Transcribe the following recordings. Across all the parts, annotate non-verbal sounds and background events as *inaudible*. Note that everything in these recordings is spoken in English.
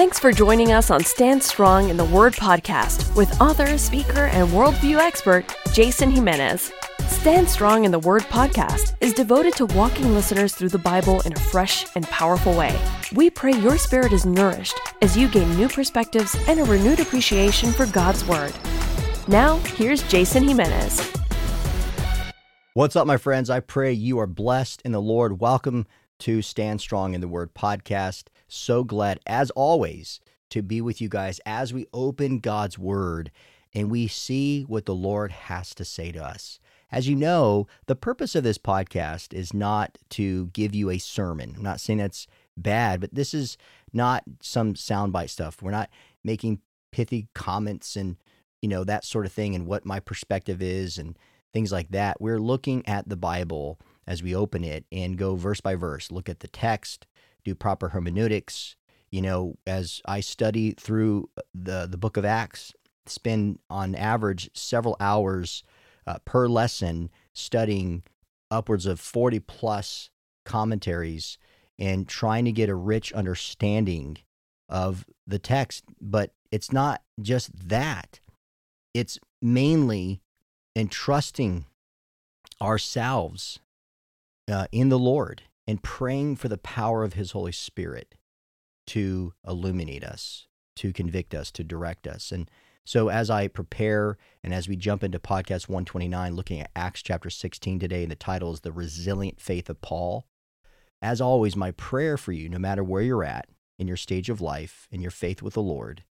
Thanks for joining us on Stand Strong in the Word podcast with author, speaker, and worldview expert Jason Jimenez. Stand Strong in the Word podcast is devoted to walking listeners through the Bible in a fresh and powerful way. We pray your spirit is nourished as you gain new perspectives and a renewed appreciation for God's Word. Now, here's Jason Jimenez. What's up, my friends? I pray you are blessed in the Lord. Welcome to Stand Strong in the Word podcast. So glad, as always, to be with you guys as we open God's Word and we see what the Lord has to say to us. As you know, the purpose of this podcast is not to give you a sermon. I'm not saying that's bad, but this is not some soundbite stuff. We're not making pithy comments and, you know, that sort of thing and what my perspective is and things like that. We're looking at the Bible as we open it and go verse by verse, look at the text, do proper hermeneutics. You know, as I study through the, the book of Acts, spend on average several hours uh, per lesson studying upwards of 40 plus commentaries and trying to get a rich understanding of the text. But it's not just that, it's mainly entrusting ourselves uh, in the Lord and praying for the power of His Holy Spirit to illuminate us, to convict us, to direct us. And so, as I prepare and as we jump into podcast 129, looking at Acts chapter 16 today, and the title is The Resilient Faith of Paul. As always, my prayer for you, no matter where you're at in your stage of life, in your faith with the Lord,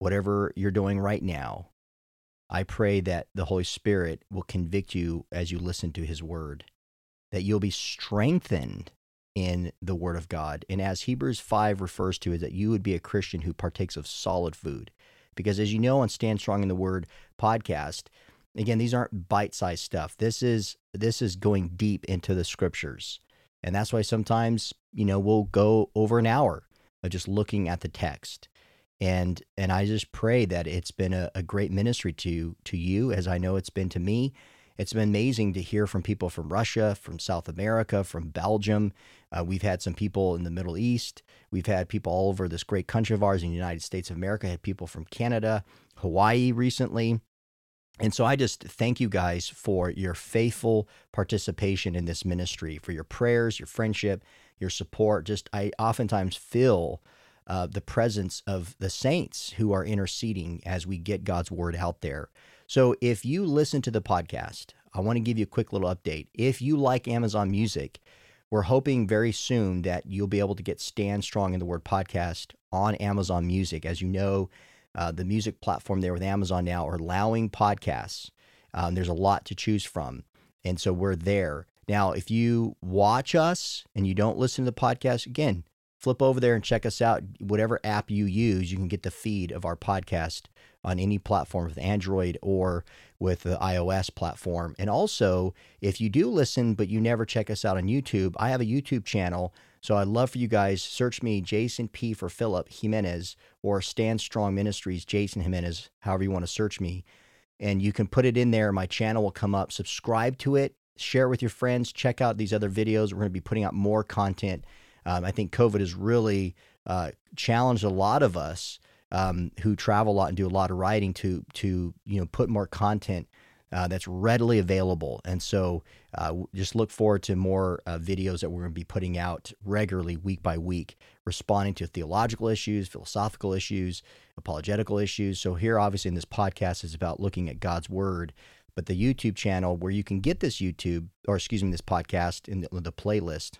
whatever you're doing right now, I pray that the Holy Spirit will convict you as you listen to his word that you'll be strengthened in the Word of God. And as Hebrews 5 refers to, is that you would be a Christian who partakes of solid food. Because as you know on Stand Strong in the Word podcast, again, these aren't bite-sized stuff. This is this is going deep into the scriptures. And that's why sometimes, you know, we'll go over an hour of just looking at the text. And and I just pray that it's been a, a great ministry to to you as I know it's been to me it's been amazing to hear from people from Russia, from South America, from Belgium. Uh, we've had some people in the Middle East. We've had people all over this great country of ours in the United States of America. Had people from Canada, Hawaii recently. And so I just thank you guys for your faithful participation in this ministry, for your prayers, your friendship, your support. Just I oftentimes feel uh, the presence of the saints who are interceding as we get God's word out there. So if you listen to the podcast, I want to give you a quick little update. If you like Amazon Music, we're hoping very soon that you'll be able to get Stand Strong in the Word podcast on Amazon Music. As you know, uh, the music platform there with Amazon now are allowing podcasts. Um, there's a lot to choose from. And so we're there. Now, if you watch us and you don't listen to the podcast, again, flip over there and check us out. Whatever app you use, you can get the feed of our podcast on any platform with Android or with the iOS platform. And also, if you do listen but you never check us out on YouTube, I have a YouTube channel. So I'd love for you guys search me Jason P for Philip Jimenez or Stand Strong Ministries Jason Jimenez, however you want to search me. And you can put it in there. My channel will come up. Subscribe to it, share it with your friends, check out these other videos. We're going to be putting out more content. Um, I think COVID has really uh, challenged a lot of us um, who travel a lot and do a lot of writing to to you know put more content uh, that's readily available. And so uh, just look forward to more uh, videos that we're going to be putting out regularly, week by week, responding to theological issues, philosophical issues, apologetical issues. So here, obviously, in this podcast is about looking at God's word. But the YouTube channel where you can get this YouTube, or excuse me, this podcast in the, the playlist,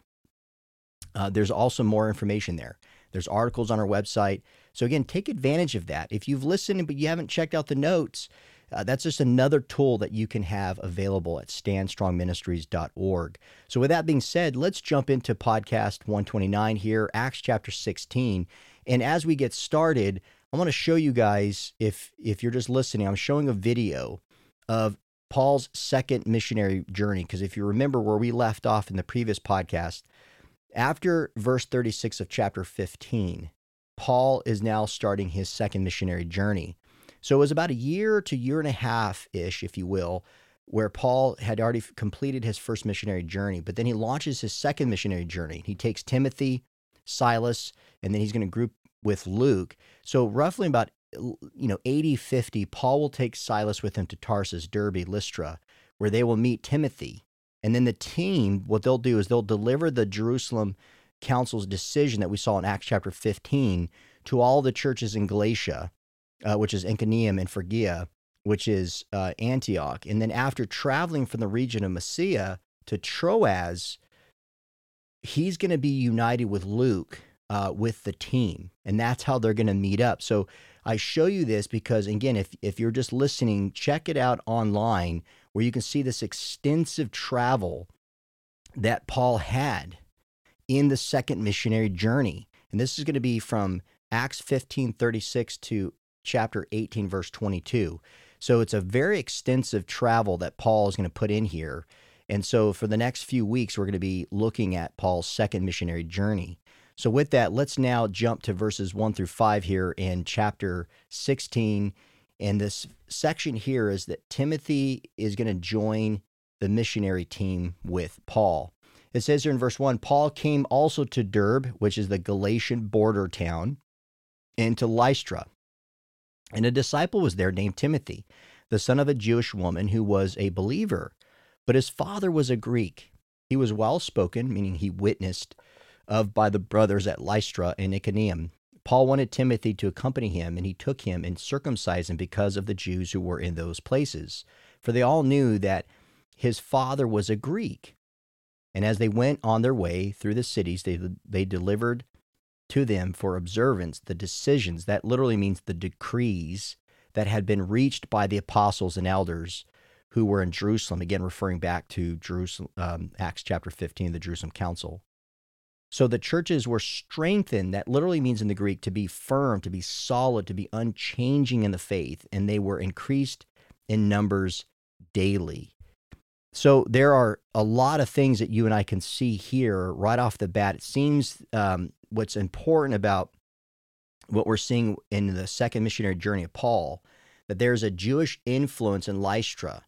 uh, there's also more information there. There's articles on our website. So, again, take advantage of that. If you've listened but you haven't checked out the notes, uh, that's just another tool that you can have available at standstrongministries.org. So, with that being said, let's jump into podcast 129 here, Acts chapter 16. And as we get started, I want to show you guys, if if you're just listening, I'm showing a video of Paul's second missionary journey. Because if you remember where we left off in the previous podcast, after verse 36 of chapter 15, Paul is now starting his second missionary journey. So it was about a year to year and a half ish, if you will, where Paul had already completed his first missionary journey. But then he launches his second missionary journey. He takes Timothy, Silas, and then he's going to group with Luke. So roughly about you know 80 50 Paul will take Silas with him to Tarsus, Derbe, Lystra, where they will meet Timothy. And then the team what they'll do is they'll deliver the Jerusalem council's decision that we saw in Acts chapter 15 to all the churches in Galatia, uh, which is Iconium and Phrygia, which is uh, Antioch. And then after traveling from the region of Mysia to Troas, he's going to be united with Luke uh, with the team, and that's how they're going to meet up. So I show you this because, again, if if you're just listening, check it out online where you can see this extensive travel that Paul had in the second missionary journey. And this is going to be from Acts 15 36 to chapter 18, verse 22. So it's a very extensive travel that Paul is going to put in here. And so for the next few weeks, we're going to be looking at Paul's second missionary journey. So, with that, let's now jump to verses 1 through 5 here in chapter 16. And this section here is that Timothy is going to join the missionary team with Paul. It says here in verse 1 Paul came also to Derbe, which is the Galatian border town, and to Lystra. And a disciple was there named Timothy, the son of a Jewish woman who was a believer, but his father was a Greek. He was well spoken, meaning he witnessed of by the brothers at Lystra and Iconium. Paul wanted Timothy to accompany him, and he took him and circumcised him because of the Jews who were in those places. For they all knew that his father was a Greek. And as they went on their way through the cities, they, they delivered to them for observance the decisions, that literally means the decrees that had been reached by the apostles and elders who were in Jerusalem, again referring back to Jerusalem, um, Acts chapter 15, the Jerusalem Council. So the churches were strengthened. That literally means in the Greek to be firm, to be solid, to be unchanging in the faith. And they were increased in numbers daily. So there are a lot of things that you and I can see here right off the bat. It seems um, what's important about what we're seeing in the second missionary journey of Paul that there's a Jewish influence in Lystra.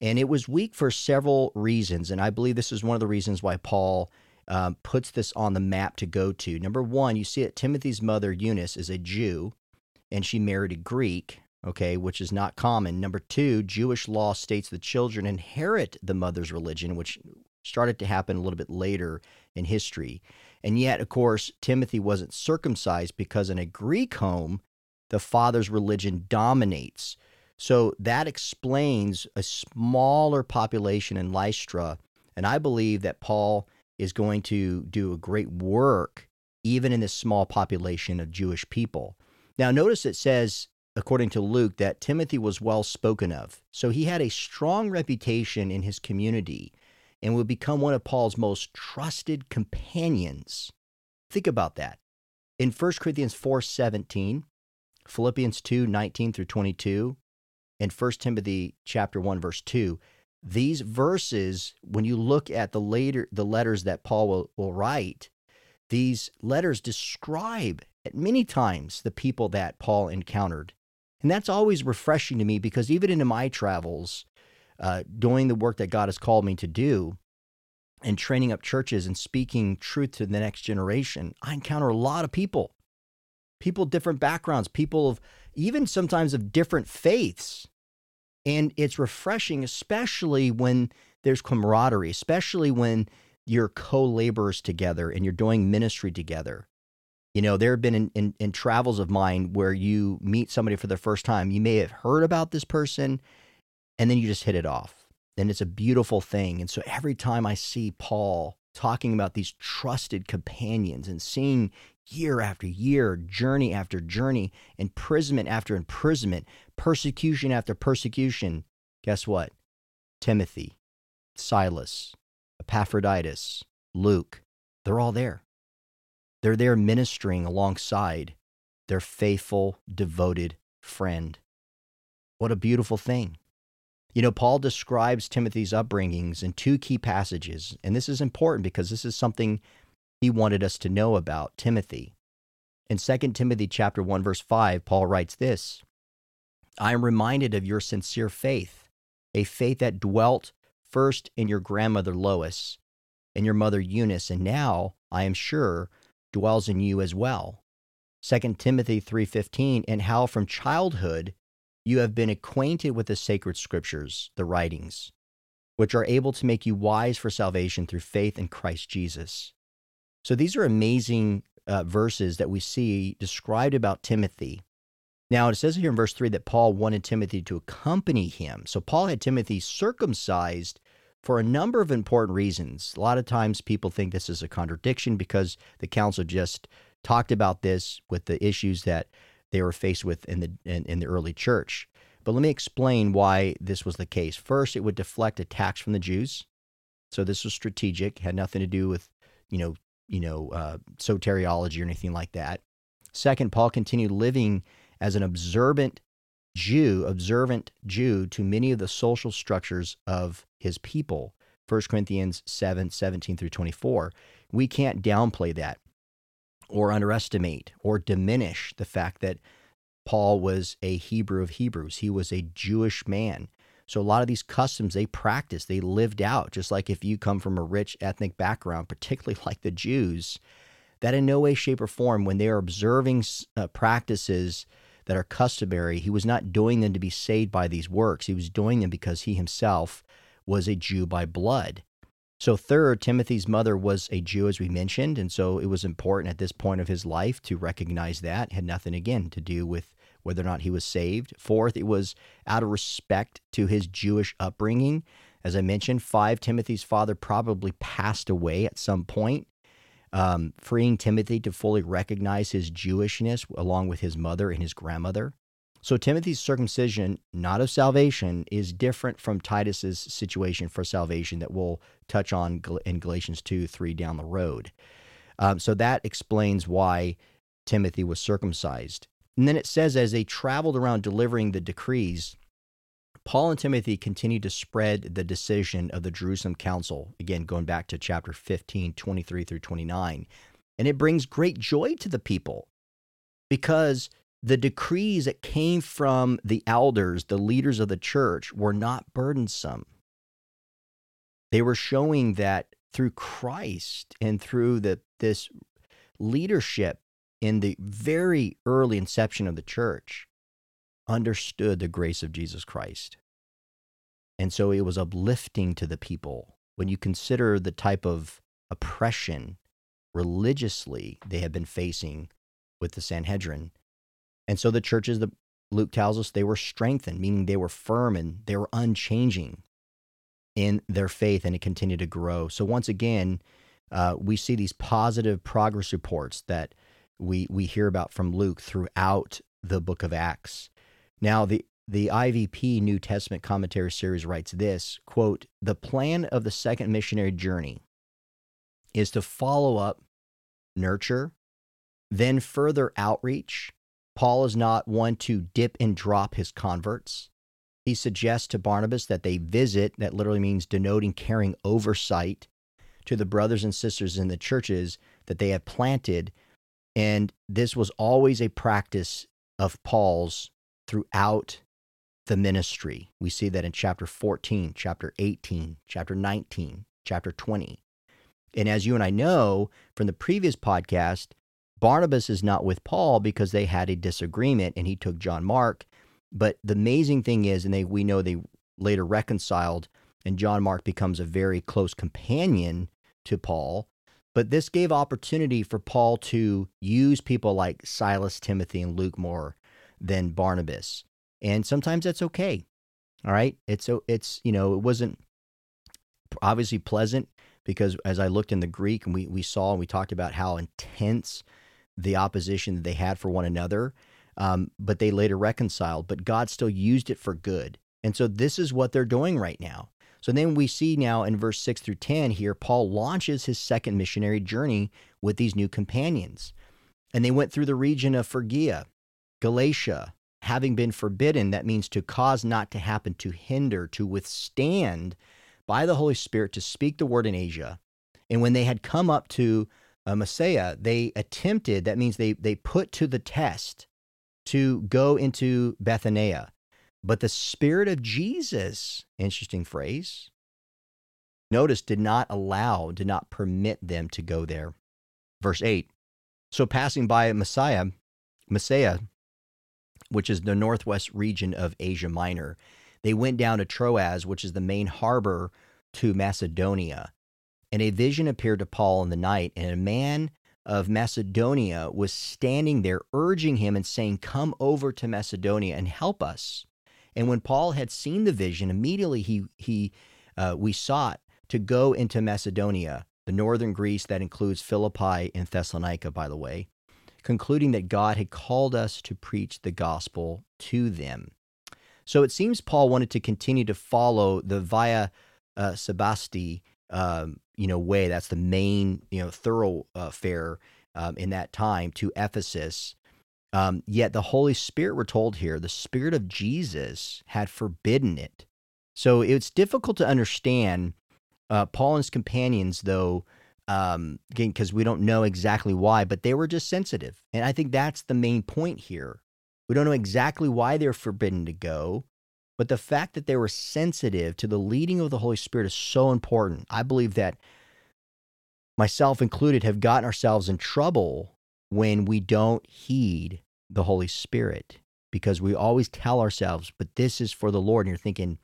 And it was weak for several reasons. And I believe this is one of the reasons why Paul um, puts this on the map to go to. Number one, you see that Timothy's mother, Eunice, is a Jew and she married a Greek, okay, which is not common. Number two, Jewish law states the children inherit the mother's religion, which started to happen a little bit later in history. And yet, of course, Timothy wasn't circumcised because in a Greek home, the father's religion dominates. So that explains a smaller population in Lystra. And I believe that Paul is going to do a great work even in this small population of Jewish people. Now, notice it says, according to Luke, that Timothy was well spoken of. So he had a strong reputation in his community and would become one of Paul's most trusted companions. Think about that. In 1 Corinthians 4:17, Philippians 2:19 through 22, and 1 Timothy chapter 1 verse 2, these verses, when you look at the later the letters that Paul will, will write, these letters describe at many times the people that Paul encountered. And that's always refreshing to me because even in my travels, uh, doing the work that God has called me to do and training up churches and speaking truth to the next generation, I encounter a lot of people, people different backgrounds, people of even sometimes of different faiths. And it's refreshing, especially when there's camaraderie, especially when you're co laborers together and you're doing ministry together. You know, there have been in, in, in, travels of mine where you meet somebody for the first time. You may have heard about this person and then you just hit it off. And it's a beautiful thing. And so every time I see Paul talking about these trusted companions and seeing year after year, journey after journey, imprisonment after imprisonment, persecution after persecution. Guess what? Timothy, Silas, Epaphroditus, Luke, they're all there. They're there ministering alongside their faithful, devoted friend. What a beautiful thing. You know, Paul describes Timothy's upbringings in two key passages, and this is important because this is something he wanted us to know about Timothy. In 2 Timothy chapter 1 verse 5, Paul writes this: I am reminded of your sincere faith, a faith that dwelt first in your grandmother Lois and your mother Eunice, and now, I am sure, dwells in you as well. 2 Timothy 3:15, and how from childhood you have been acquainted with the sacred scriptures, the writings, which are able to make you wise for salvation through faith in Christ Jesus. So these are amazing uh, verses that we see described about Timothy. Now, it says here in verse 3 that Paul wanted Timothy to accompany him. So Paul had Timothy circumcised for a number of important reasons. A lot of times people think this is a contradiction because the council just talked about this with the issues that they were faced with in the in, in the early church. But let me explain why this was the case. First, it would deflect attacks from the Jews. So this was strategic, had nothing to do with, you know, you know, uh, soteriology or anything like that. Second, Paul continued living as an observant Jew, observant Jew to many of the social structures of his people. 1 Corinthians 7 17 through 24. We can't downplay that or underestimate or diminish the fact that Paul was a Hebrew of Hebrews. He was a Jewish man. So a lot of these customs they practiced, they lived out, just like if you come from a rich ethnic background, particularly *laughs* like the Jews, that in no way, shape, or form, when they are observing uh, practices that are customary, he was not doing them to be saved by these works. He was doing them because he himself was a Jew by blood. So, third, Timothy's mother was a Jew, as we mentioned, and so it was important at this point of his life to recognize that. It had nothing, again, to do with whether or not he was saved. Fourth, it was out of respect to his Jewish upbringing. As I mentioned, five, Timothy's father probably passed away at some point, um, freeing Timothy to fully recognize his Jewishness along with his mother and his grandmother. So Timothy's circumcision, not of salvation, is different from Titus's situation for salvation that we'll touch on in Galatians 2 3 down the road. Um, so that explains why Timothy was circumcised. And then it says, as they traveled around delivering the decrees, Paul and Timothy continued to spread the decision of the Jerusalem Council, again, going back to chapter 15, 23 through 29. And it brings great joy to the people because the decrees that came from the elders, the leaders of the church, were not burdensome. They were showing that through Christ and through the, this leadership in the very early inception of the church understood the grace of Jesus Christ. And so it was uplifting to the people. When you consider the type of oppression religiously they had been facing with the Sanhedrin. And so the churches that Luke tells us they were strengthened, meaning they were firm and they were unchanging in their faith and it continued to grow. So once again, uh, we see these positive progress reports that we we hear about from Luke throughout the book of Acts. Now the the IVP New Testament Commentary Series writes this quote, the plan of the second missionary journey is to follow up, nurture, then further outreach. Paul is not one to dip and drop his converts. He suggests to Barnabas that they visit, that literally means denoting caring oversight to the brothers and sisters in the churches that they have planted and this was always a practice of Paul's throughout the ministry. We see that in chapter 14, chapter 18, chapter 19, chapter 20. And as you and I know from the previous podcast, Barnabas is not with Paul because they had a disagreement and he took John Mark. But the amazing thing is, and they, we know they later reconciled, and John Mark becomes a very close companion to Paul. But this gave opportunity for Paul to use people like Silas, Timothy, and Luke more than Barnabas. And sometimes that's okay. All right. It's it's you know, it wasn't obviously pleasant because as I looked in the Greek and we, we saw and we talked about how intense the opposition that they had for one another, um, but they later reconciled. But God still used it for good. And so this is what they're doing right now. So then we see now in verse 6 through 10 here, Paul launches his second missionary journey with these new companions. And they went through the region of Phrygia, Galatia. Having been forbidden, that means to cause not to happen, to hinder, to withstand by the Holy Spirit to speak the word in Asia. And when they had come up to uh, they attempted, that means they, they put to the test to go into Bithynia. But the Spirit of Jesus, interesting phrase, notice, did not allow, did not permit them to go there. Verse 8 So passing by Messiah, Mysia, which is the northwest region of Asia Minor. They went down to Troas, which is the main harbor to Macedonia. And a vision appeared to Paul in the night, and a man of Macedonia was standing there, urging him and saying, Come over to Macedonia and help us. And when Paul had seen the vision, immediately he, he uh, we sought to go into Macedonia, the northern Greece that includes Philippi and Thessalonica, by the way, concluding that God had called us to preach the gospel to them. So it seems Paul wanted to continue to follow the Via uh, Sebaste, um, you know, way. That's the main, you know, thoroughfare um, in that time to Ephesus. Um, yet the Holy Spirit, we're told here, the Spirit of Jesus had forbidden it. So it's difficult to understand uh, Paul and his companions, though, um, again, because we don't know exactly why, but they were just sensitive. And I think that's the main point here. We don't know exactly why they're forbidden to go, but the fact that they were sensitive to the leading of the Holy Spirit is so important. I believe that myself included have gotten ourselves in trouble when we don't heed the Holy Spirit because we always tell ourselves, but this is for the Lord. And you're thinking,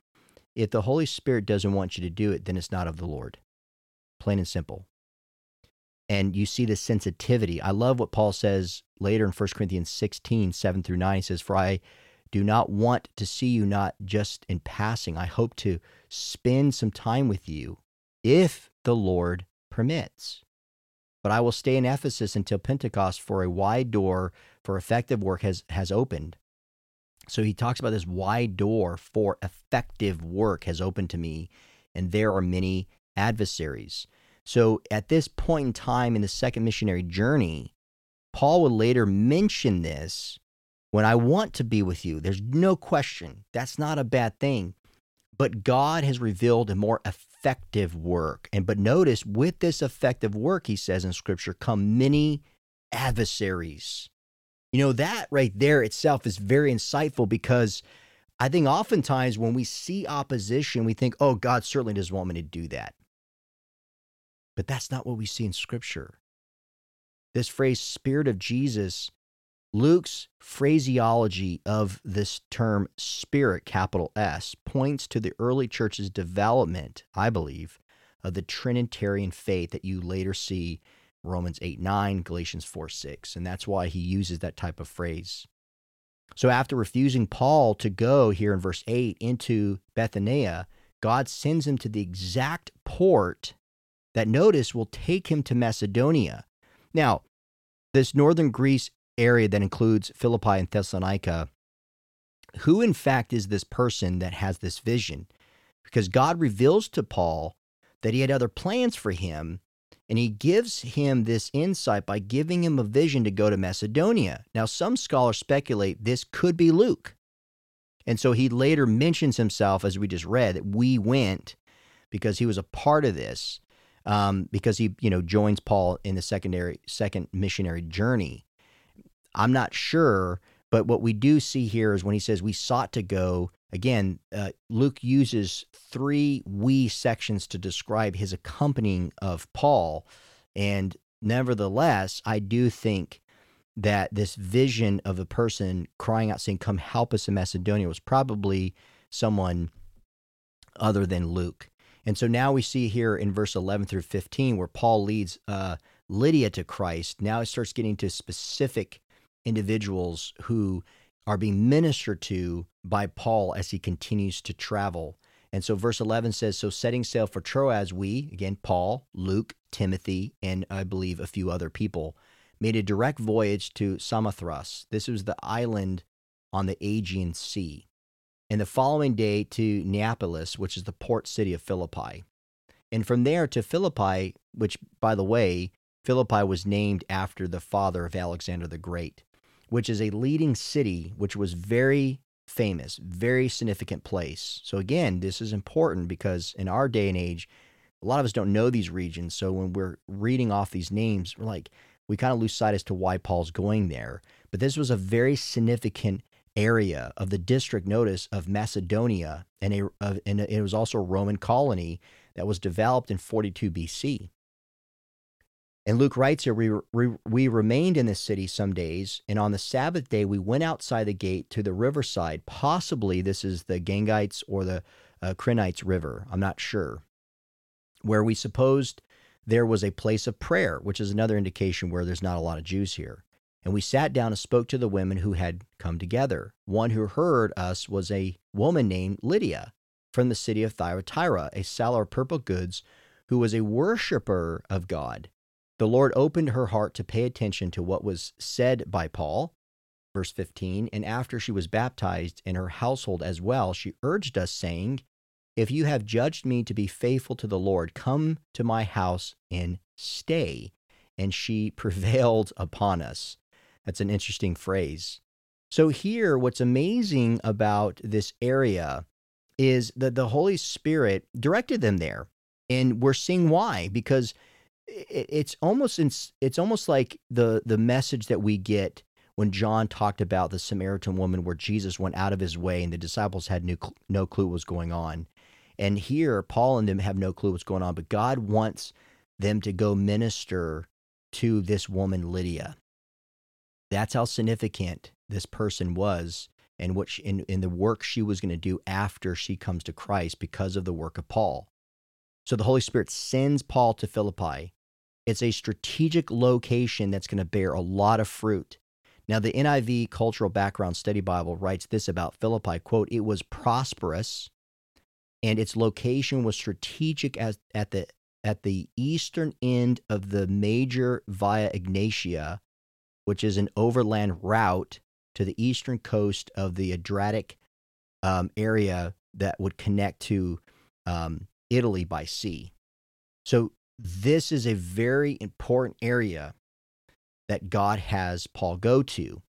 if the Holy Spirit doesn't want you to do it, then it's not of the Lord. Plain and simple. And you see the sensitivity. I love what Paul says later in 1 Corinthians 16, 7 through 9. He says, For I do not want to see you not just in passing. I hope to spend some time with you if the Lord permits. But I will stay in Ephesus until Pentecost, for a wide door for effective work has, has opened so he talks about this wide door for effective work has opened to me, and there are many adversaries. So at this point in time in the second missionary journey, Paul would later mention this when I want to be with you. There's no question. That's not a bad thing. But God has revealed a more effective work. And but notice with this effective work, he says in scripture, come many adversaries. You know, that right there itself is very insightful because I think oftentimes when we see opposition, we think, oh, God certainly doesn't want me to do that. But that's not what we see in Scripture. This phrase, Spirit of Jesus, Luke's phraseology of this term, Spirit, capital S, points to the early church's development, I believe, of the Trinitarian faith that you later see Romans 8 9, Galatians 4 6. And that's why he uses that type of phrase. So after refusing Paul to go here in verse 8 into Bithynia, God sends him to the exact port that notice will take him to Macedonia. Now, this northern Greece area that includes Philippi and Thessalonica, who in fact is this person that has this vision? Because God reveals to Paul that he had other plans for him and he gives him this insight by giving him a vision to go to Macedonia. Now, some scholars speculate this could be Luke. And so he later mentions himself, as we just read, that we went because he was a part of this, um, because he, you know, joins Paul in the secondary second missionary journey. I'm not sure, but what we do see here is when he says we sought to go, again, uh, Luke uses three we sections to describe his accompanying of Paul. And nevertheless, I do think that this vision of a person crying out, saying, Come help us in Macedonia, was probably someone other than Luke. And so now we see here in verse 11 through 15 where Paul leads uh, Lydia to Christ. Now it starts getting to specific individuals who are being ministered to by Paul as he continues to travel. And so verse 11 says, So setting sail for Troas, we, again, Paul, Luke, Timothy, and I believe a few other people, made a direct voyage to Samothrace. This was the island on the Aegean Sea. And the following day to Neapolis, which is the port city of Philippi. And from there to Philippi, which, by the way, Philippi was named after the father of Alexander the Great which is a leading city, which was very famous, very significant place. So, again, this is important because in our day and age, a lot of us don't know these regions. So, when we're reading off these names, we're like, we kind of lose sight as to why Paul's going there. But this was a very significant area of the district, notice, of Macedonia, and, a, uh, and it was also a Roman colony that was developed in 42 BC. And Luke writes here, we, we, we remained in this city some days, and on the Sabbath day we went outside the gate to the riverside. Possibly this is the Gangites or the uh, River. I'm not sure. Where we supposed there was a place of prayer, which is another indication where there's not a lot of Jews here. And we sat down and spoke to the women who had come together. One who heard us was a woman named Lydia from the city of Thyatira, a seller of purple goods, who was a worshiper of God the Lord opened her heart to pay attention to what was said by Paul. Verse 15, and after she was baptized in her household as well, she urged us, saying, If you have judged me to be faithful to the Lord, come to my house and stay. And she *laughs* prevailed upon us. That's an interesting phrase. So, here, what's amazing about this area is that the Holy Spirit directed them there. And we're seeing why, because it's almost it's almost like the the message that we get when John talked about the Samaritan woman where Jesus went out of his way and the disciples had no, no clue what was going on. And here Paul and them have no clue what's going on, but God wants them to go minister to this woman Lydia. That's how significant this person was and what she, in, in the work she was going to do after she comes to Christ because of the work of Paul. So the Holy Spirit sends Paul to Philippi. It's a strategic location that's going to bear a lot of fruit. Now, the NIV Cultural Background Study Bible writes this about Philippi quote, it was prosperous and its location was strategic as, at the at the eastern end of the major Via Egnatia, which is an overland route to the eastern coast of the Adriatic um, area that would connect to um, Italy by sea. So this is a very important area that God has Paul go to.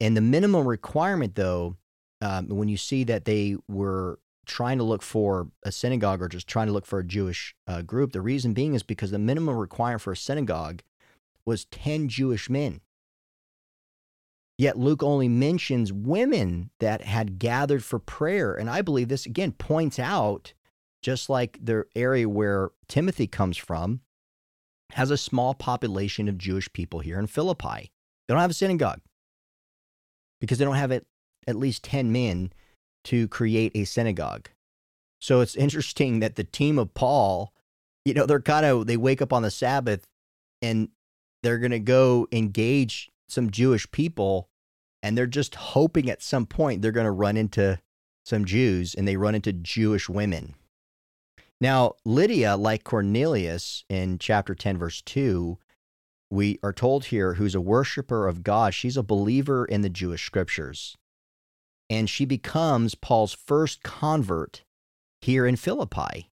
And the minimum requirement, though, um, when you see that they were trying to look for a synagogue or just trying to look for a Jewish uh, group, the reason being is because the minimum requirement for a synagogue was 10 Jewish men. Yet Luke only mentions women that had gathered for prayer. And I believe this again points out just like the area where Timothy comes from, has a small population of Jewish people here in Philippi. They don't have a synagogue because they don't have at, at least 10 men to create a synagogue. So it's interesting that the team of Paul, you know, they're kind of, they wake up on the Sabbath and they're going to go engage some Jewish people and they're just hoping at some point they're going to run into some Jews and they run into Jewish women. Now, Lydia, like Cornelius in chapter 10, verse 2, we are told here, who's a worshiper of God, she's a believer in the Jewish scriptures. And she becomes Paul's first convert here in Philippi.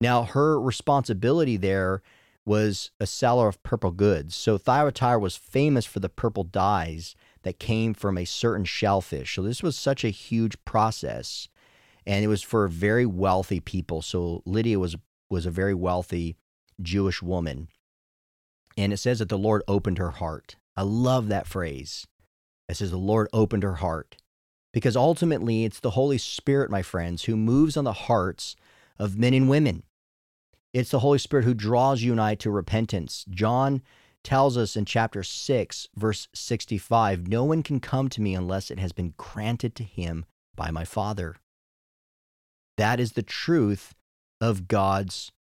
Now, her responsibility there was a seller of purple goods. So Thyatira was famous for the purple dyes that came from a certain shellfish. So this was such a huge process and it was for very wealthy people. So Lydia was was a very wealthy Jewish woman, and it says that the Lord opened her heart. I love that phrase. It says the Lord opened her heart because ultimately it's the Holy Spirit, my friends, who moves on the hearts of men and women. It's the Holy Spirit who draws you and I to repentance. John tells us in chapter 6, verse 65 No one can come to me unless it has been granted to him by my Father. That is the truth of God's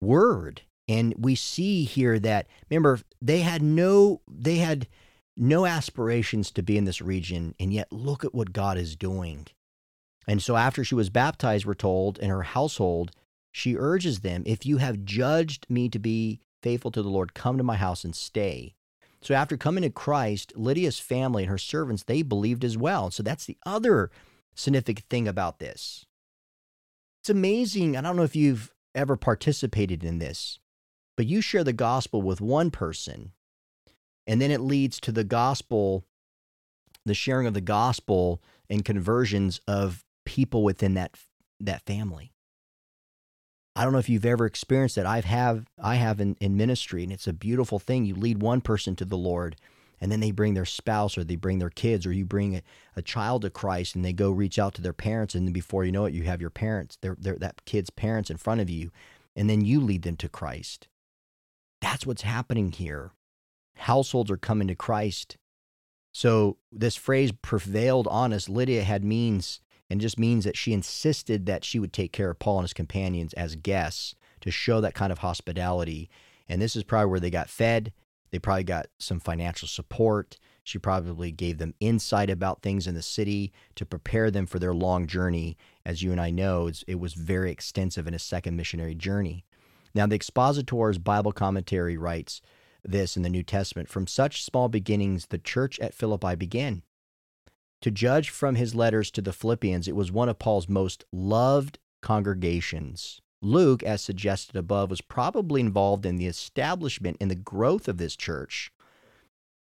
word. And we see here that remember they had no they had no aspirations to be in this region and yet look at what God is doing. And so after she was baptized we're told in her household she urges them if you have judged me to be faithful to the Lord come to my house and stay. So after coming to Christ, Lydia's family and her servants they believed as well. So that's the other significant thing about this. It's amazing. I don't know if you've ever participated in this, but you share the gospel with one person, and then it leads to the gospel, the sharing of the gospel and conversions of people within that that family. I don't know if you've ever experienced that. I've have I have in, in ministry, and it's a beautiful thing. You lead one person to the Lord, and then they bring their spouse or they bring their kids or you bring a, a, child to Christ and they go reach out to their parents and then before you know it you have your parents their, their that kid's parents in front of you and then you lead them to Christ That's what's happening here. Households are coming to Christ. So this phrase prevailed on us. Lydia had means and just means that she insisted that she would take care of Paul and his companions as guests to show that kind of hospitality. And this is probably where they got fed. They probably got some financial support. She probably gave them insight about things in the city to prepare them for their long journey. As you and I know, it was very extensive in a second missionary journey. Now, the Expositor's Bible commentary writes this in the New Testament From such small beginnings, the church at Philippi began. To judge from his letters to the Philippians, it was one of Paul's most loved congregations. Luke, as suggested above, was probably involved in the establishment and the growth of this church.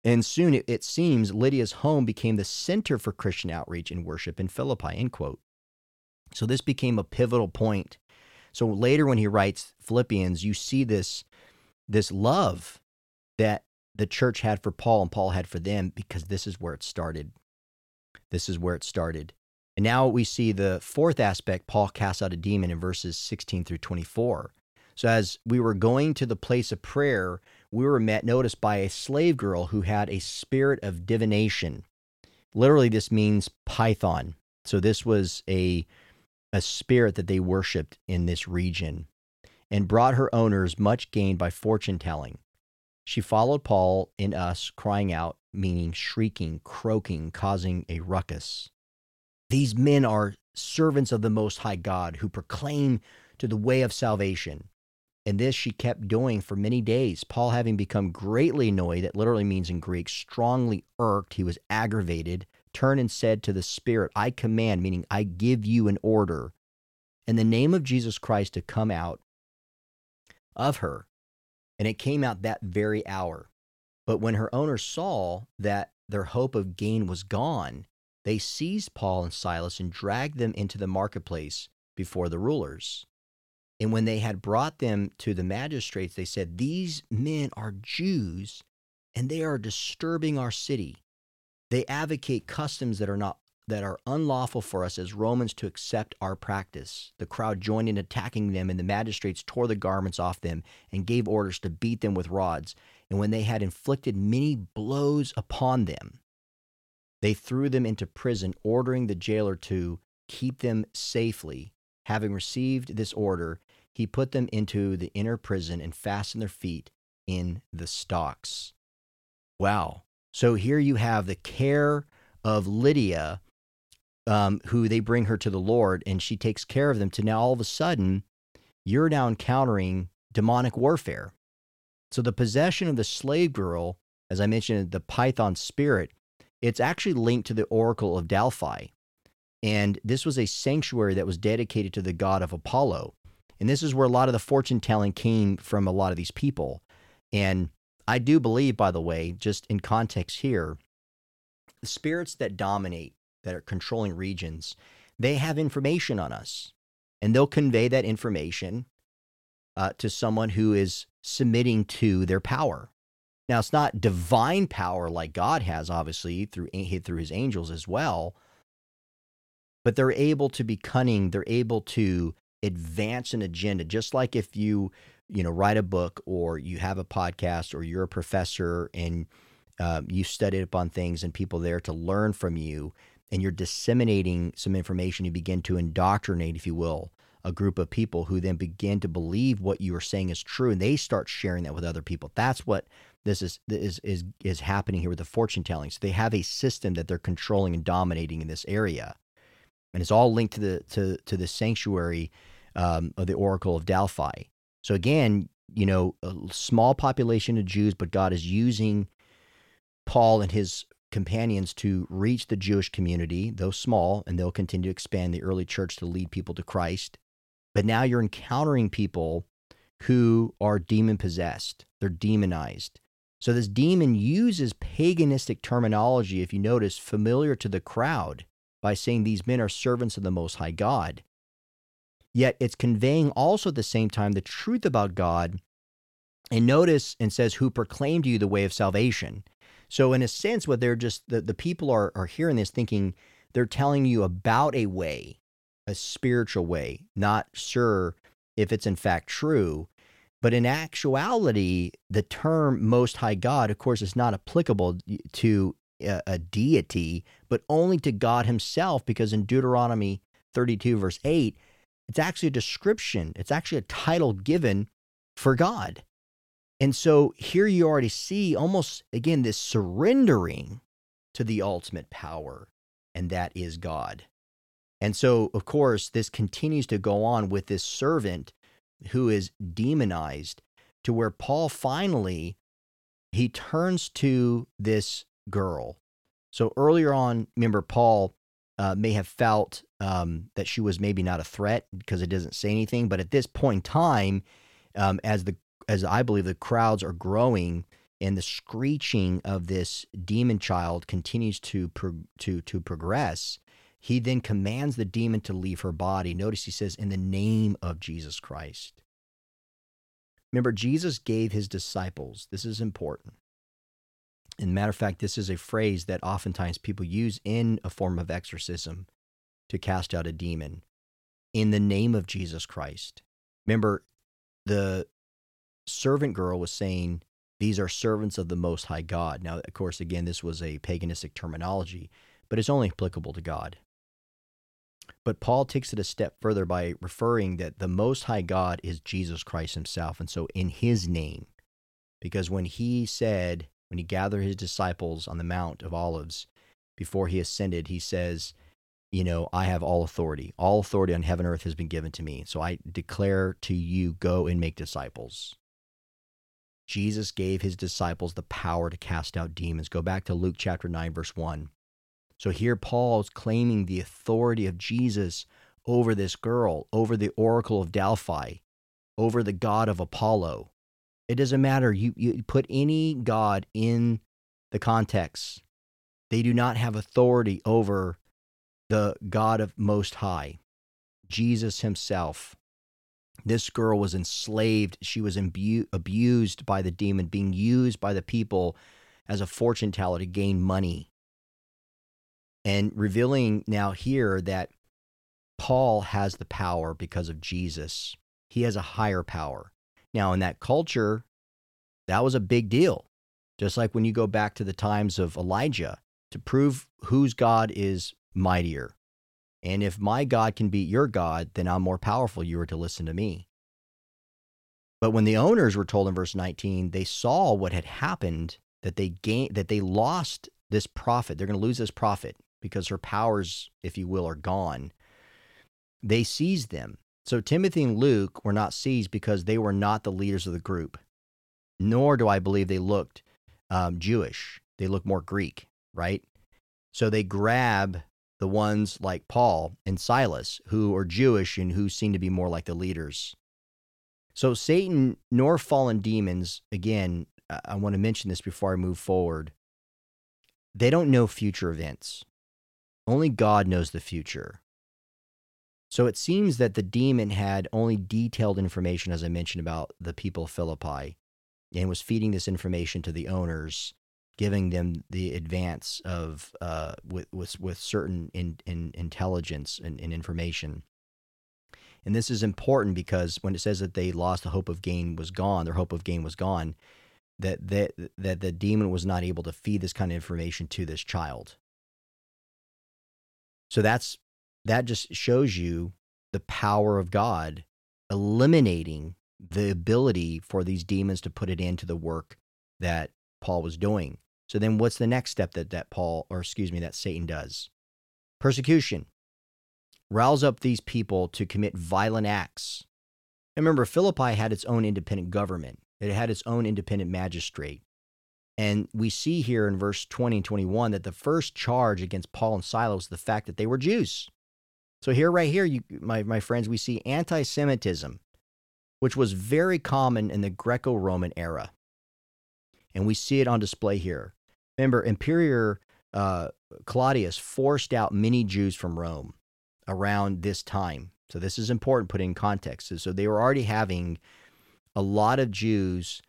And soon it, seems Lydia's home became the center for Christian outreach and worship in Philippi. End quote. So this became a pivotal point. So later when he writes Philippians, you see this, this love that the church had for Paul and Paul had for them because this is where it started. This is where it started. And now we see the fourth aspect Paul casts out a demon in verses 16 through 24. So as we were going to the place of prayer, we were met, notice, by a slave girl who had a spirit of divination. Literally, this means python. So this was a, a spirit that they worshiped in this region and brought her owners much gain by fortune telling. She followed Paul and us, crying out, meaning shrieking, croaking, causing a ruckus. These men are servants of the Most High God who proclaim to the way of salvation. And this she kept doing for many days. Paul, having become greatly annoyed, that literally means in Greek, strongly irked, he was aggravated, turned and said to the Spirit, I command, meaning I give you an order, in the name of Jesus Christ to come out of her. And it came out that very hour. But when her owners saw that their hope of gain was gone, they seized Paul and Silas and dragged them into the marketplace before the rulers. And when they had brought them to the magistrates, they said, These men are Jews, and they are disturbing our city. They advocate customs that are not that are unlawful for us as Romans to accept our practice. The crowd joined in attacking them, and the magistrates tore the garments off them and gave orders to beat them with rods. And when they had inflicted many blows upon them, they threw them into prison, ordering the jailer to keep them safely. Having received this order, he put them into the inner prison and fastened their feet in the stocks. Wow. So here you have the care of Lydia um, who they bring her to the Lord and she takes care of them to now all of a sudden you're now encountering demonic warfare. So the possession of the slave girl, as I mentioned, the Python spirit, it's actually linked to the Oracle of Delphi. And this was a sanctuary that was dedicated to the god of Apollo. And this is where a lot of the fortune telling came from a lot of these people. And I do believe, by the way, just in context here, the spirits that dominate that are controlling regions, they have information on us and they'll convey that information uh, to someone who is submitting to their power. Now, it's not divine power like God has, obviously, through, through his angels as well, but they're able to be cunning. They're able to advance an agenda, just like if you, you know, write a book or you have a podcast or you're a professor and um, you study up on things and people there to learn from you and you're disseminating some information, you begin to indoctrinate, if you will, a group of people who then begin to believe what you are saying is true, and they start sharing that with other people. That's what this is is is is happening here with the fortune telling. So they have a system that they're controlling and dominating in this area, and it's all linked to the to to the sanctuary um, of the Oracle of Delphi. So again, you know, a small population of Jews, but God is using Paul and his companions to reach the Jewish community, though small, and they'll continue to expand the early church to lead people to Christ. But now you're encountering people who are demon possessed, they're demonized. So this demon uses paganistic terminology, if you notice, familiar to the crowd by saying these men are servants of the Most High God. Yet it's conveying also at the same time the truth about God. And notice and says, Who proclaimed you the way of salvation. So in a sense, what they're just the, the people are are hearing this thinking they're telling you about a way, a spiritual way, not sure if it's in fact true, But in actuality, the term Most High God, of course, is not applicable to a, a deity, but only to God Himself, because in Deuteronomy 32, verse 8, it's actually a description, it's actually a title given for God. And so here you already see almost, again, this surrendering to the ultimate power, and that is God. And so, of course, this continues to go on with this servant who is demonized to where Paul finally he turns to this girl. So earlier on, remember Paul uh, may have felt um, that she was maybe not a threat because it doesn't say anything. But at this point in time, um, as the as I believe the crowds are growing and the screeching of this demon child continues to pro- to to progress, he then commands the demon to leave her body. Notice he says, in the name of Jesus Christ. Remember, Jesus gave his disciples, this is important. And matter of fact, this is a phrase that oftentimes people use in a form of exorcism to cast out a demon. In the name of Jesus Christ. Remember, the servant girl was saying, These are servants of the Most High God. Now, of course, again, this was a paganistic terminology, but it's only applicable to God. But Paul takes it a step further by referring that the Most High God is Jesus Christ Himself. And so, in His name, because when He said, when He gathered His disciples on the Mount of Olives before He ascended, He says, You know, I have all authority. All authority on heaven and earth has been given to me. So I declare to you, go and make disciples. Jesus gave His disciples the power to cast out demons. Go back to Luke chapter 9, verse 1. So here Paul is claiming the authority of Jesus over this girl, over the oracle of Delphi, over the god of Apollo. It doesn't matter. You, you put any god in the context, they do not have authority over the God of Most High, Jesus Himself. This girl was enslaved. She was imbu- abused by the demon, being used by the people as a fortune teller to gain money and revealing now here that Paul has the power because of Jesus. He has a higher power. Now, in that culture, that was a big deal. Just like when you go back to the times of Elijah to prove whose God is mightier. And if my God can beat your God, then I'm more powerful. You are to listen to me. But when the owners were told in verse 19, they saw what had happened, that they gained, that they lost this prophet. They're going to lose this prophet because her powers, if you will, are gone. They seized them. So Timothy and Luke were not seized because they were not the leaders of the group, nor do I believe they looked um, Jewish. They looked more Greek, right? So they grab the ones like Paul and Silas, who are Jewish and who seem to be more like the leaders. So Satan nor fallen demons, again, I want to mention this before I move forward. They don't know future events. Only God knows the future. So it seems that the demon had only detailed information, as I mentioned, about the people of Philippi, and was feeding this information to the owners, giving them the advance of uh, with, with with certain in, in intelligence and, and information. And this is important because when it says that they lost the hope of gain was gone, their hope of gain was gone, that that that the demon was not able to feed this kind of information to this child. So that's that just shows you the power of God eliminating the ability for these demons to put it into the work that Paul was doing. So then what's the next step that that Paul or excuse me that Satan does? Persecution. Rouse up these people to commit violent acts. And remember Philippi had its own independent government. It had its own independent magistrate. And we see here in verse 20 and 21 that the first charge against Paul and Silas was the fact that they were Jews. So here, right here, you, my, my friends, we see anti-Semitism, which was very common in the Greco-Roman era. And we see it on display here. Remember, Emperor uh, Claudius forced out many Jews from Rome around this time. So this is important put in context. So they were already having a lot of Jews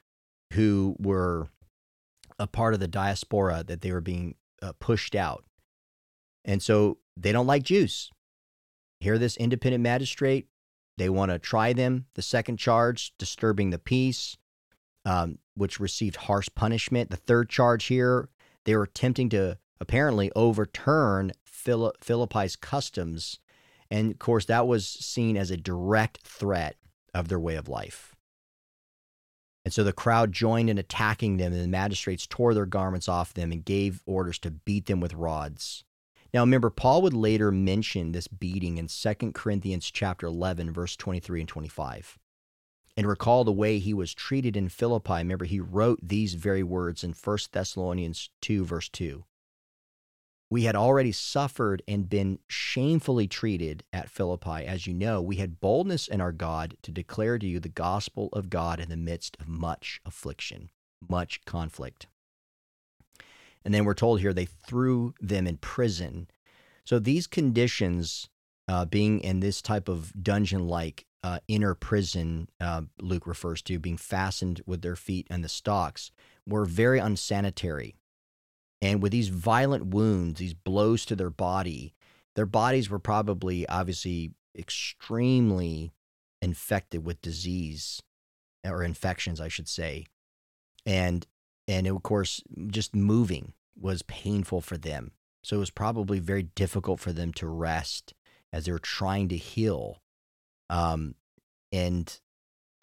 who were a part of the diaspora that they were being uh, pushed out. And so they don't like Jews. Here, this independent magistrate They want to try them. The second charge, disturbing the peace, um, which received harsh punishment. The third charge here, they were attempting to apparently overturn Philippi's customs. And of course, that was seen as a direct threat of their way of life. And so the crowd joined in attacking them, and the magistrates tore their garments off them and gave orders to beat them with rods. Now remember, Paul would later mention this beating in 2 Corinthians chapter 11, verse 23 and 25. And recall the way he was treated in Philippi. Remember, he wrote these very words in 1 Thessalonians 2, verse 2. We had already suffered and been shamefully treated at Philippi. As you know, we had boldness in our God to declare to you the gospel of God in the midst of much affliction, much conflict. And then we're told here they threw them in prison. So these conditions, uh, being in this type of dungeon like uh, inner prison, uh, Luke refers to, being fastened with their feet and the stocks, were very unsanitary. And with these violent wounds, these blows to their body, their bodies were probably obviously extremely infected with disease or infections, I should say. And and of course, just moving was painful for them. So it was probably very difficult for them to rest as they were trying to heal. Um, and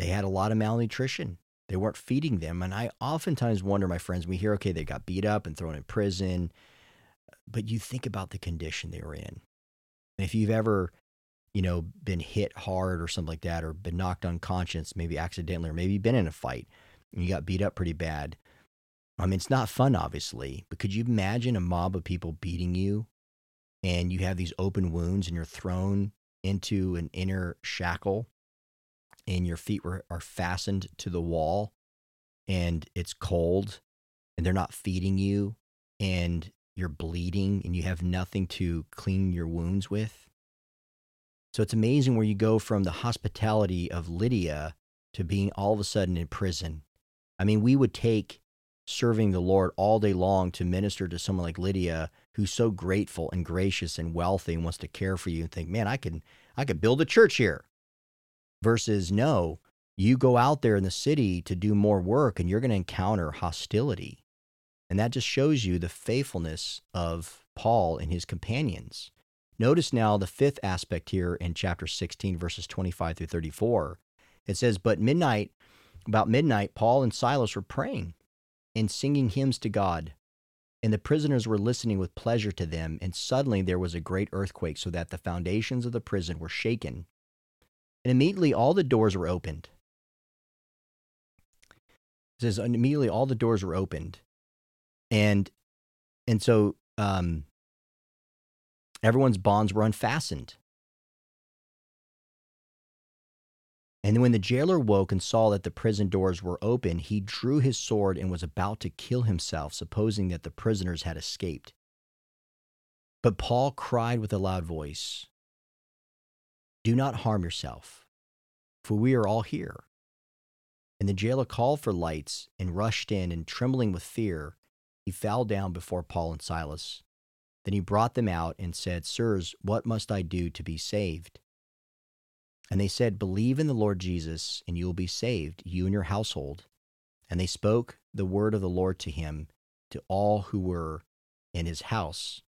they had a lot of malnutrition. They weren't feeding them. And I oftentimes wonder, my friends, we hear, okay, they got beat up and thrown in prison, but you think about the condition they were in. And if you've ever, you know, been hit hard or something like that, or been knocked unconscious, maybe accidentally, or maybe been in a fight and you got beat up pretty bad. I mean, it's not fun, obviously, but could you imagine a mob of people beating you and you have these open wounds and you're thrown into an inner shackle and your feet were, are fastened to the wall and it's cold and they're not feeding you and you're bleeding and you have nothing to clean your wounds with. So it's amazing where you go from the hospitality of Lydia to being all of a sudden in prison. I mean, we would take serving the Lord all day long to minister to someone like Lydia who's so grateful and gracious and wealthy and wants to care for you and think, "Man, I can I could build a church here." Versus no, you go out there in the city to do more work and you're going to encounter hostility. And that just shows you the faithfulness of Paul and his companions. Notice now the fifth aspect here in chapter 16, verses 25 through 34. It says, But midnight, about midnight, Paul and Silas were praying and singing hymns to God. And the prisoners were listening with pleasure to them. And suddenly there was a great earthquake, so that the foundations of the prison were shaken. And immediately all the doors were opened. It says immediately all the doors were opened. And and so um, everyone's bonds were unfastened. And when the jailer woke and saw that the prison doors were open, he drew his sword and was about to kill himself, supposing that the prisoners had escaped. But Paul cried with a loud voice, do not harm yourself, for we are all here. And the jailer called for lights and rushed in, and trembling with fear, he fell down before Paul and Silas. Then he brought them out and said, Sirs, what must I do to be saved? And they said, Believe in the Lord Jesus, and you will be saved, you and your household. And they spoke the word of the Lord to him, to all who were in his house.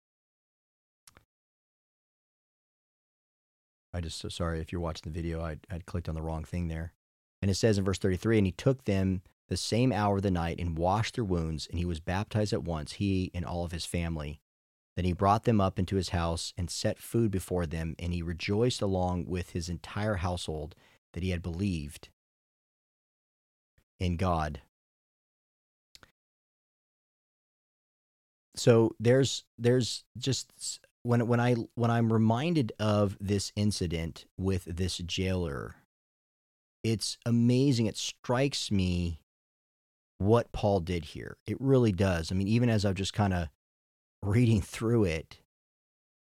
I just sorry if you're watching the video, I had clicked on the wrong thing there. And it says in verse 33 And he took them the same hour of the night and washed their wounds, and he was baptized at once, he and all of his family. Then he brought them up into his house and set food before them, and he rejoiced along with his entire household that he had believed in God. So there's there's just when when I when I'm reminded of this incident with this jailer, it's amazing. It strikes me what Paul did here. It really does. I mean, even as I'm just kind of reading *laughs* through it,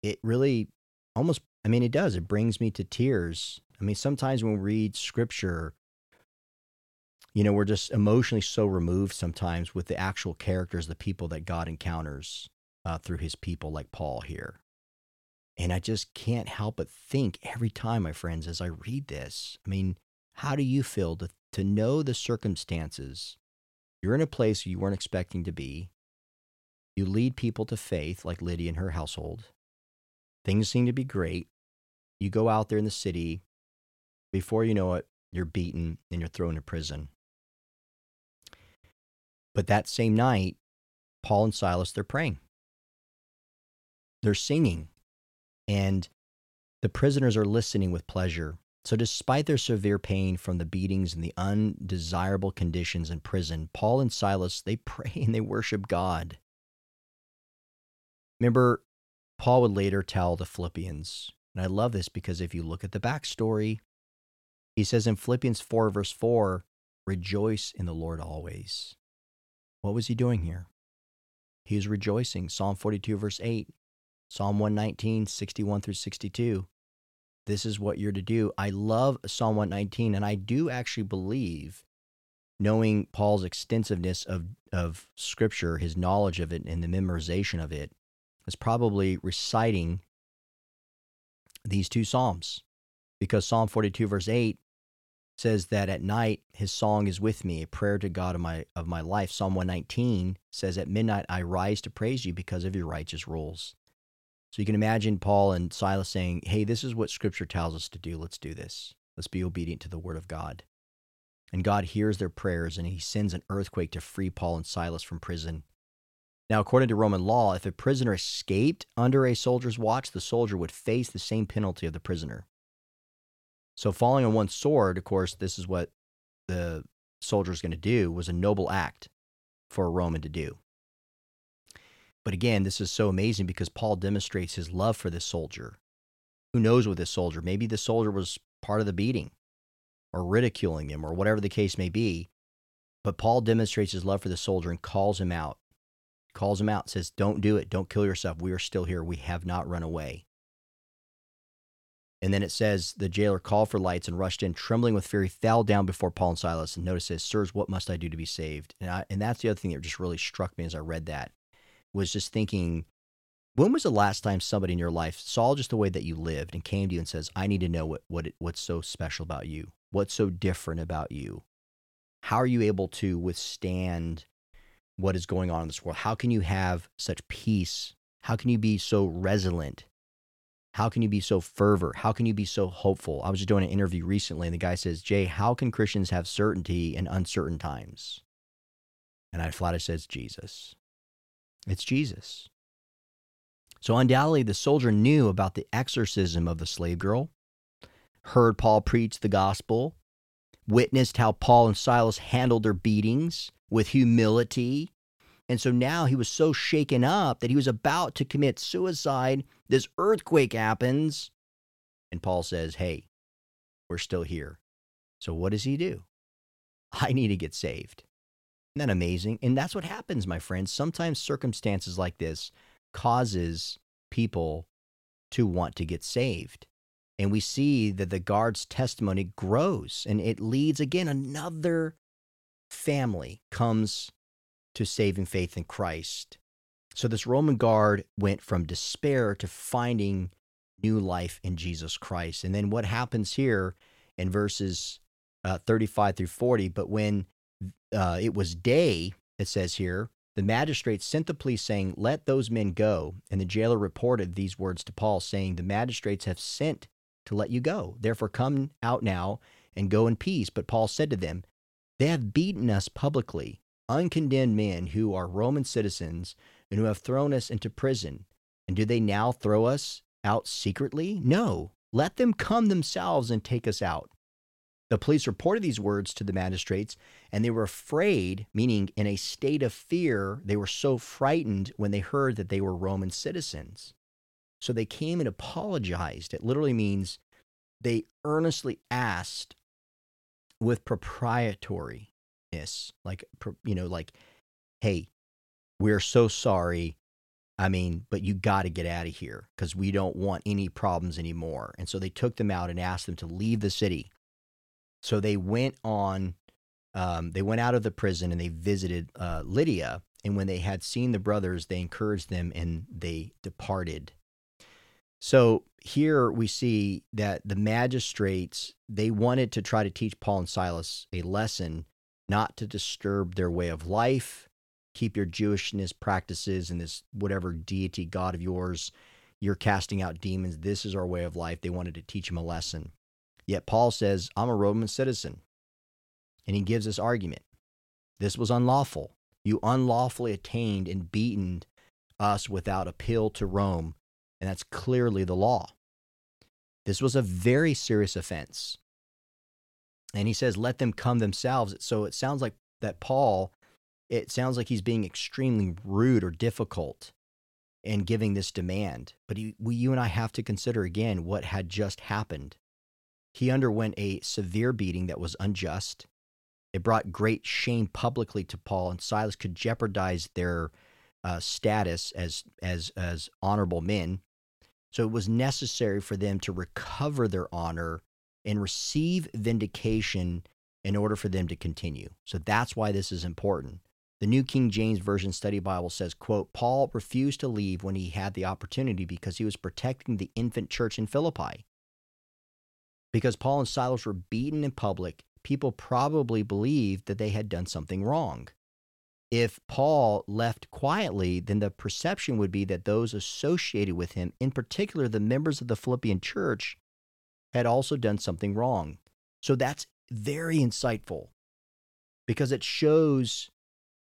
it really almost I mean, it does. It brings me to tears. I mean, sometimes when we read scripture, you know, we're just emotionally so removed sometimes with the actual characters, the people that God encounters uh, through his people, like Paul here. And I just can't help but think every time, my friends, as I read this. I mean, how do you feel to, to know the circumstances? You're in a place you weren't expecting to be. You lead people to faith, like Lydia and her household. Things seem to be great. You go out there in the city. Before you know it, you're beaten and you're thrown in prison. But that same night, Paul and Silas, they're praying. They're singing. And the prisoners are listening with pleasure. So, despite their severe pain from the beatings and the undesirable conditions in prison, Paul and Silas, they *laughs* pray and they worship God. Remember, Paul would later tell the Philippians, and I love this because if you look at the backstory, he says in Philippians 4, verse 4, rejoice in the Lord always. What was he doing here? He was rejoicing. Psalm 42, verse 8, Psalm 119, 61 through 62. This is what you're to do. I love Psalm 119, and I do actually believe, knowing Paul's extensiveness of, of Scripture, his knowledge of it, and the memorization of it, is probably reciting these two Psalms. Because Psalm 42, verse 8 says that at night his song is with me, a prayer to God of my of my life. Psalm 119 says at midnight I rise to praise you because of your righteous rules. So you can imagine Paul and Silas saying, "Hey, this is what scripture tells us to do. Let's do this. Let's be obedient to the word of God." And God hears their prayers and he sends an earthquake to free Paul and Silas from prison. Now, according to Roman law, if a prisoner escaped under a soldier's watch, the soldier would face the same penalty of the prisoner. So, falling on one sword, of course, this is what the soldier is going to do, was a noble act for a Roman to do. But again, this is so amazing because Paul demonstrates his love for this soldier. Who knows with this soldier? Maybe the soldier was part of the beating or ridiculing him or whatever the case may be. But Paul demonstrates his love for the soldier and calls him out. Calls him out, says, Don't do it. Don't kill yourself. We are still here. We have not run away. And then it says the jailer called for lights and rushed in, trembling with fear. He fell down before Paul and Silas and notices, Sirs, what must I do to be saved? And, I, and that's the other thing that just really struck me as I read that was just thinking, when was the last time somebody in your life saw just the way that you lived and came to you and says, I need to know what, what it, what's so special about you? What's so different about you? How are you able to withstand what is going on in this world? How can you have such peace? How can you be so resilient how can you be so fervent? How can you be so hopeful? I was just doing an interview recently, and the guy says, Jay, how can Christians have certainty in uncertain times? And I flat out says, Jesus. It's Jesus. So undoubtedly, the soldier knew about the exorcism of the slave girl, heard Paul preach the gospel, witnessed how Paul and Silas handled their beatings with humility and so now he was so shaken up that he was about to commit suicide. This earthquake happens. And Paul says, Hey, we're still here. So what does he do? *laughs* I need to get saved. Isn't that amazing? And that's what happens, my friends. Sometimes circumstances like this causes people to want to get saved. And we see that the guard's testimony grows and it leads again another family comes to saving faith in Christ. So this Roman guard went from despair to finding new life in Jesus Christ. And then what happens here in verses uh, 35 through 40? But when uh, it was day, it says here, the magistrate sent the police saying, Let those men go. And the jailer reported these words to Paul, saying, The magistrates have sent to let you go. Therefore, come out now and go in peace. But Paul said to them, They have beaten us publicly uncondemned men who are Roman citizens and who have thrown us into prison. And do they now throw us out secretly? No. Let them come themselves and take us out. The police reported these words to the magistrates, and they were afraid, meaning in a state of fear. They were so frightened when they heard that they were Roman citizens. So they came and apologized. It literally means they earnestly asked with proprietary like you know like hey we're so sorry i mean but you got to get out of here because we don't want any problems anymore and so they took them out and asked them to leave the city so they went on um, they went out of the prison and they visited uh, lydia and when they had seen the brothers they encouraged them and they departed So here we see that the magistrates they wanted to try to teach Paul and Silas a lesson not to disturb their way of life, keep your Jewishness practices and this whatever deity god of yours you're casting out demons. This is our way of life. They wanted to teach him a lesson. Yet Paul says, I'm a Roman citizen. And he gives this argument. This was unlawful. You unlawfully attained and beaten us without appeal to Rome. And that's clearly the law. This was a very serious offense. And he says, let them come themselves. So it sounds like that Paul, it sounds like he's being extremely rude or difficult in giving this demand. But he, we, you and I have to consider again what had just happened. He underwent a severe beating that was unjust. It brought great shame publicly to Paul, and Silas could jeopardize their uh, status as as as honorable men. So it was necessary for them to recover their honor and receive vindication in order for them to continue. So that's why this is important. The New King James Version Study Bible says, quote, Paul refused to leave when he had the opportunity because he was protecting the infant church in Philippi. Because Paul and Silas were beaten in public, people probably believed that they had done something wrong. If Paul left quietly, then the perception would be that those associated with him, in particular the members of the Philippian church, had also done something wrong. So that's very insightful because it shows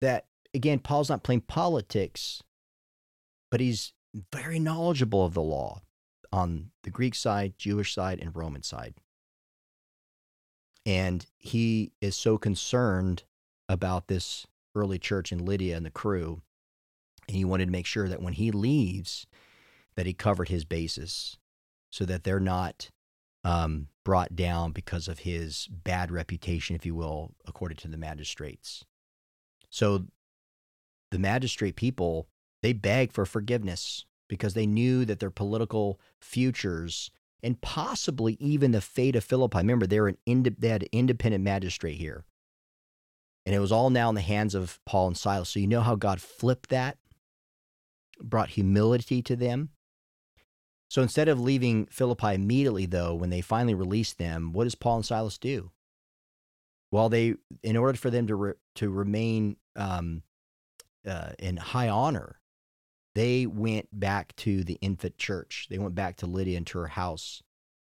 that, again, Paul's not playing politics, but he's very knowledgeable of the law on the Greek side, Jewish side, and Roman side. And he is so concerned about this early church in Lydia and the crew. And he wanted to make sure that when he leaves, that he covered his bases so that they're not um, brought down because of his bad reputation, if you will, according to the magistrates. So the magistrate people, they beg for forgiveness because they knew that their political futures and possibly even the fate of Philippi. Remember, they're an ind- they had an independent magistrate here. And it was all now in the hands of Paul and Silas. So you know how God flipped that, brought humility to them. So instead of leaving Philippi immediately, though, when they finally released them, what does Paul and Silas do? Well, they, in order for them to re, to remain um, uh, in high honor, they went back to the infant church. They went back to Lydia and to her house,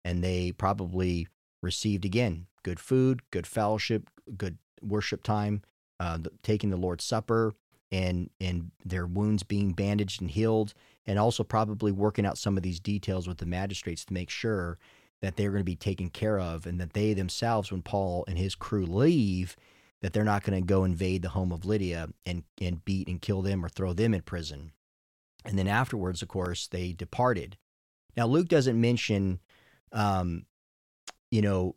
and they probably received again good food, good fellowship, good worship time, uh, taking the Lord's Supper, and and their wounds being bandaged and healed, and also probably working out some of these details with the magistrates to make sure that they're going to be taken care of, and that they themselves, when Paul and his crew leave, that they're not going to go invade the home of Lydia and and beat and kill them or throw them in prison. And then afterwards, of course, they departed. Now Luke doesn't mention, um, you know,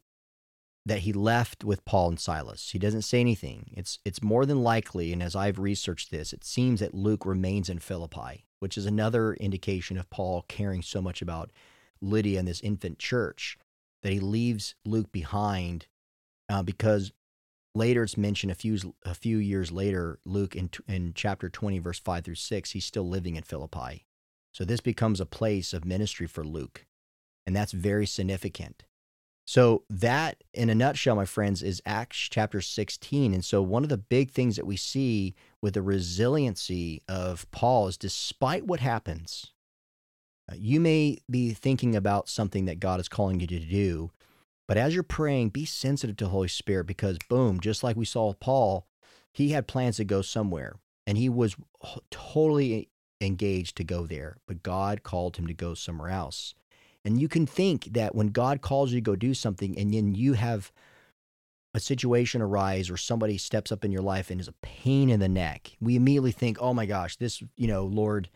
that he left with Paul and Silas. He doesn't say anything. It's it's more than likely, and as I've researched this, it seems that Luke remains in Philippi, which is another indication of Paul caring so much about Lydia and this infant church that he leaves Luke behind uh, because later it's mentioned a few a few years later, Luke in in chapter twenty, verse five through six, he's still living in Philippi. So this becomes a place of ministry for Luke, and that's very significant. So, that in a nutshell, my friends, is Acts chapter 16. And so, one of the big things that we see with the resiliency of Paul is despite what happens, uh, you may be thinking about something that God is calling you to do. But as you're praying, be sensitive to Holy Spirit because, boom, just like we saw with Paul, he had plans to go somewhere and he was totally engaged to go there. But God called him to go somewhere else. And you can think that when God calls you to go do something and then you have a situation arise or somebody steps up in your life and is a pain in the neck, we immediately think, oh my gosh, this, you know, Lord,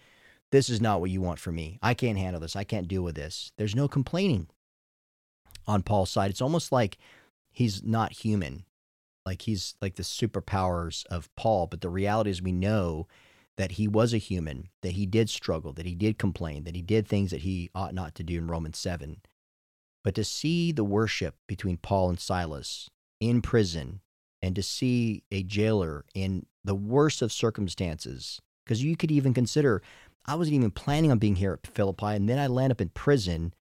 this is not what you want for me. I can't handle this. I can't deal with this. There's no complaining on Paul's side. It's almost like he's not human. Like he's like the superpowers of Paul. But the reality is, we know that he was a human, that he did struggle, that he did complain, that he did things that he ought not to do in Romans 7. But to see the worship between Paul and Silas in prison and to see a jailer in the worst of circumstances, because you could even consider, I wasn't even planning on being here at Philippi, and then I land up in prison.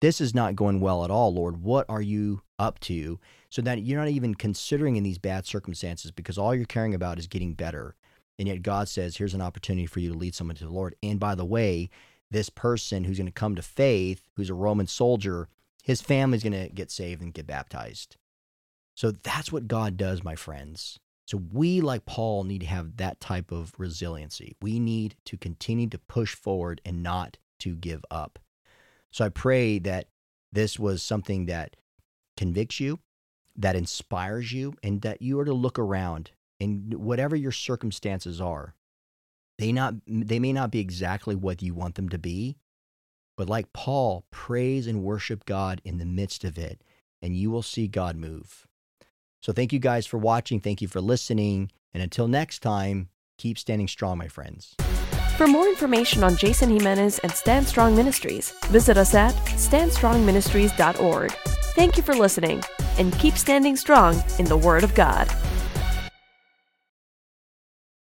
This is not going well at all, Lord. What are you up to? So that you're not even considering in these bad circumstances because all you're caring about is getting better. And yet God says, here's an opportunity for you to lead someone to the Lord. And by the way, this person who's going to come to faith, who's a Roman soldier, his family's going to get saved and get baptized. So that's what God does, my friends. So we, like Paul, need to have that type of resiliency. We need to continue to push forward and not to give up. So I pray that this was something that convicts you, that inspires you, and that you are to look around and whatever your circumstances are. They not they may not be exactly what you want them to be, but like Paul, praise and worship God in the midst of it, and you will see God move. So thank you guys for watching. Thank you for listening. And until next time, keep standing strong, my friends. For more information on Jason Jimenez and Stand Strong Ministries, visit us at standstrongministries.org. Thank you for listening, and keep standing strong in the Word of God.